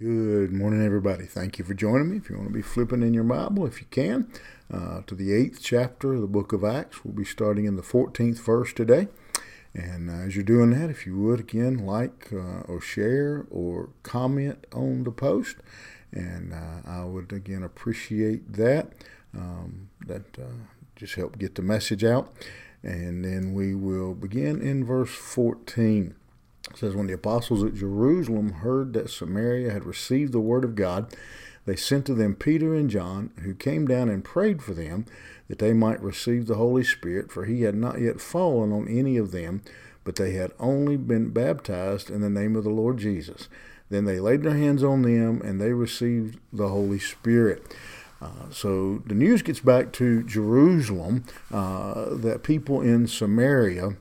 Good morning, everybody. Thank you for joining me. If you want to be flipping in your Bible, if you can, uh, to the eighth chapter of the book of Acts, we'll be starting in the 14th verse today. And uh, as you're doing that, if you would again like uh, or share or comment on the post, and uh, I would again appreciate that. Um, that uh, just help get the message out. And then we will begin in verse 14. It says, When the apostles at Jerusalem heard that Samaria had received the word of God, they sent to them Peter and John, who came down and prayed for them that they might receive the Holy Spirit, for he had not yet fallen on any of them, but they had only been baptized in the name of the Lord Jesus. Then they laid their hands on them, and they received the Holy Spirit. Uh, so the news gets back to Jerusalem uh, that people in Samaria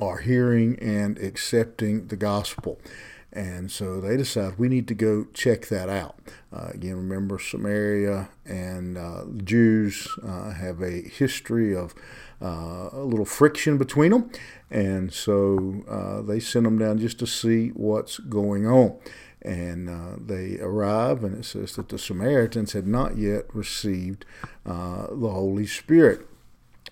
are hearing and accepting the gospel. And so they decide we need to go check that out. Uh, again, remember Samaria and uh, Jews uh, have a history of uh, a little friction between them. And so uh, they send them down just to see what's going on. And uh, they arrive, and it says that the Samaritans had not yet received the Holy Spirit.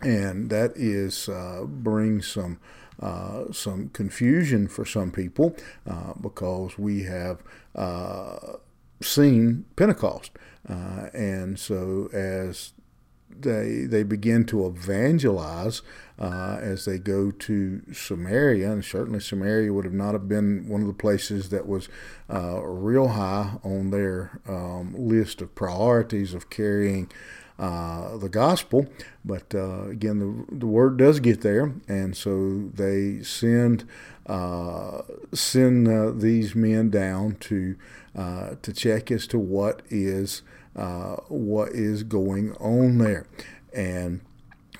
And that is brings some uh, some confusion for some people uh, because we have uh, seen Pentecost. Uh, and so as they they begin to evangelize uh, as they go to Samaria, and certainly Samaria would have not have been one of the places that was uh, real high on their um, list of priorities of carrying uh, the gospel. But uh, again, the, the word does get there, and so they send uh, send uh, these men down to uh, to check as to what is what is going on there, and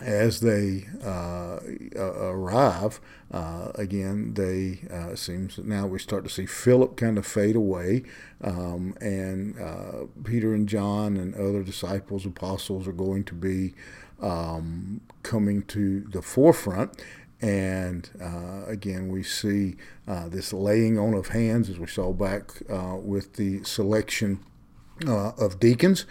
as they uh, arrive, uh, again, they uh, seems now we start to see Philip kind of fade away, um, and uh, Peter and John and other disciples, apostles, are going to be um, coming to the forefront. And uh, again, we see uh, this laying on of hands, as we saw back with the selection of deacons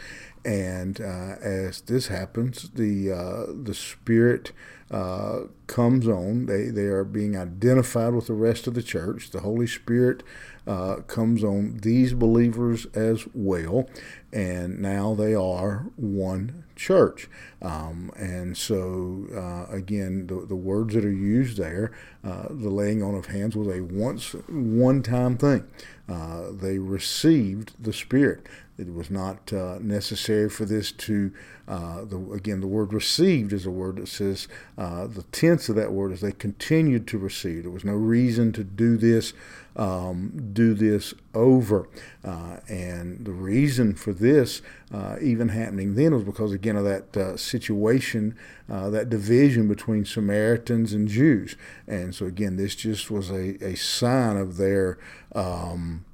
and uh, as this happens, the uh, the spirit uh, comes on. They they are being identified with the rest of the church. The Holy Spirit uh, comes on these believers as well, and now they are one church. Um, and so uh, again, the the words that are used there, uh, the laying on of hands was a once one time thing. they received the Spirit. It was not uh, necessary for this to, uh, the, again, the word received is a word that says uh, the tense of that word is they continued to receive. There was no reason to do this, um, do this over. Uh, and the reason for this uh, even happening then was because, again, of that uh, situation, that division between Samaritans and Jews. And so, again, this just was a, a sign of their. Um,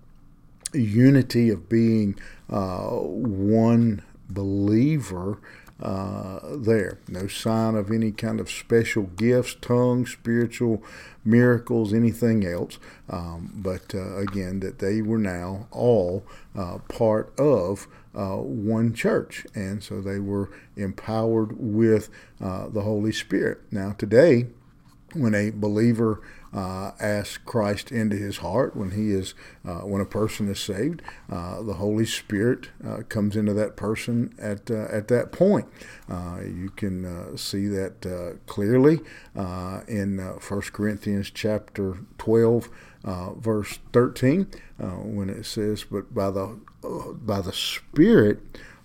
unity of being uh, one believer uh, there. No sign of any kind of special gifts, tongues, spiritual miracles, anything else. Um, but uh, again, that they were now all uh, part of uh, one church. And so they were empowered with uh, the Holy Spirit. Now, today, when a believer uh, ask Christ into his heart, when he is, uh, when a person is saved, uh, the Holy Spirit uh, comes into that person at uh, at that point. Uh, you can see that clearly in uh, 1 Corinthians chapter 12, verse 13, when it says, "But by the by the Spirit."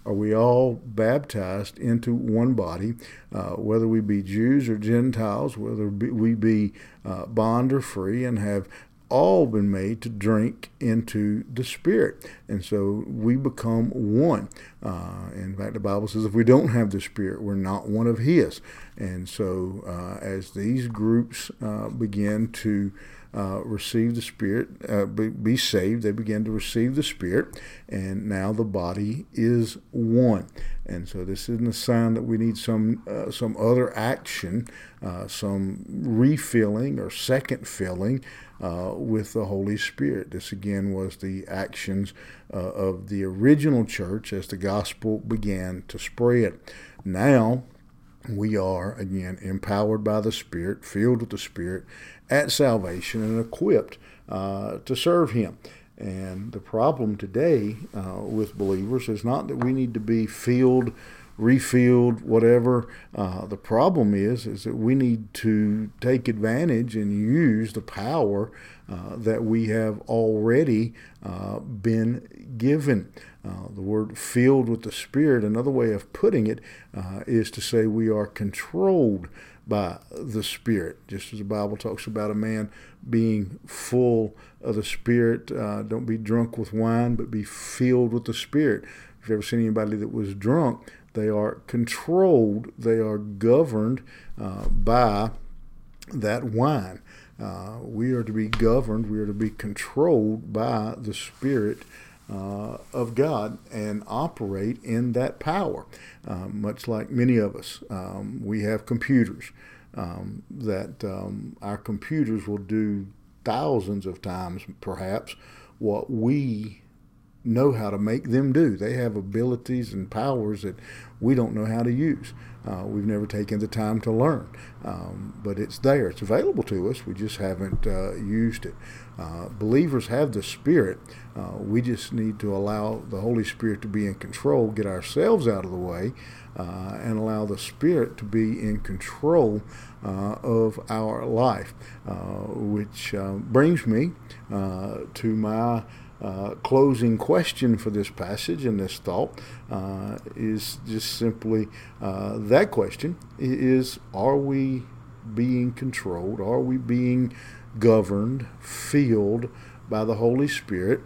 Are we all baptized into one body, uh, whether we be Jews or Gentiles, whether we be uh, bond or free, and have all been made to drink into the Spirit. And so we become one. Uh, in fact, the Bible says if we don't have the Spirit, we're not one of His. And so, uh, as these groups uh, begin to uh, receive the Spirit, uh, be, be, saved. They begin to receive the Spirit, and now the body is one. And so this isn't a sign that we need some uh, some other action, uh, some refilling or second filling uh, with the Holy Spirit. This again was the actions uh, of the original church as the gospel began to spread. Now we are again empowered by the Spirit, filled with the Spirit at salvation, and equipped uh, to serve Him. And the problem today uh, with believers is not that we need to be filled, refilled, whatever. Uh, the problem is is that we need to take advantage and use the power uh, that we have already uh, been given. Uh, the word filled with the Spirit, another way of putting it, uh, is to say we are controlled by the Spirit. Just as the Bible talks about a man being full of the Spirit, uh, don't be drunk with wine, but be filled with the Spirit. If you've ever seen anybody that was drunk, they are controlled, they are governed uh, by that wine. Uh, we are to be governed, we are to be controlled by the Spirit uh, of God and operate in that power. Um, much like many of us, um, we have computers um, that um, our computers will do thousands of times, perhaps, what we know how to make them do. They have abilities and powers that we don't know how to use. Uh, we've never taken the time to learn, um, but it's there. It's available to us. We just haven't uh, used it. Uh, believers have the Spirit. Uh, we just need to allow the Holy Spirit to be in control, get ourselves out of the way, uh, and allow the Spirit to be in control uh, of our life. which brings me to my uh, closing question for this passage and this thought uh, is just simply uh, that question is are we being controlled? Are we being governed filled by the holy spirit?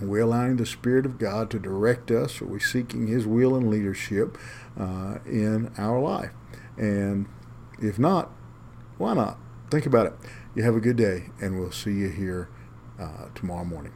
Are we allowing the spirit of god to direct us? Are we seeking his will and leadership uh, in our life? And if not why not? Think about it. You have a good day and we'll see you here uh, tomorrow morning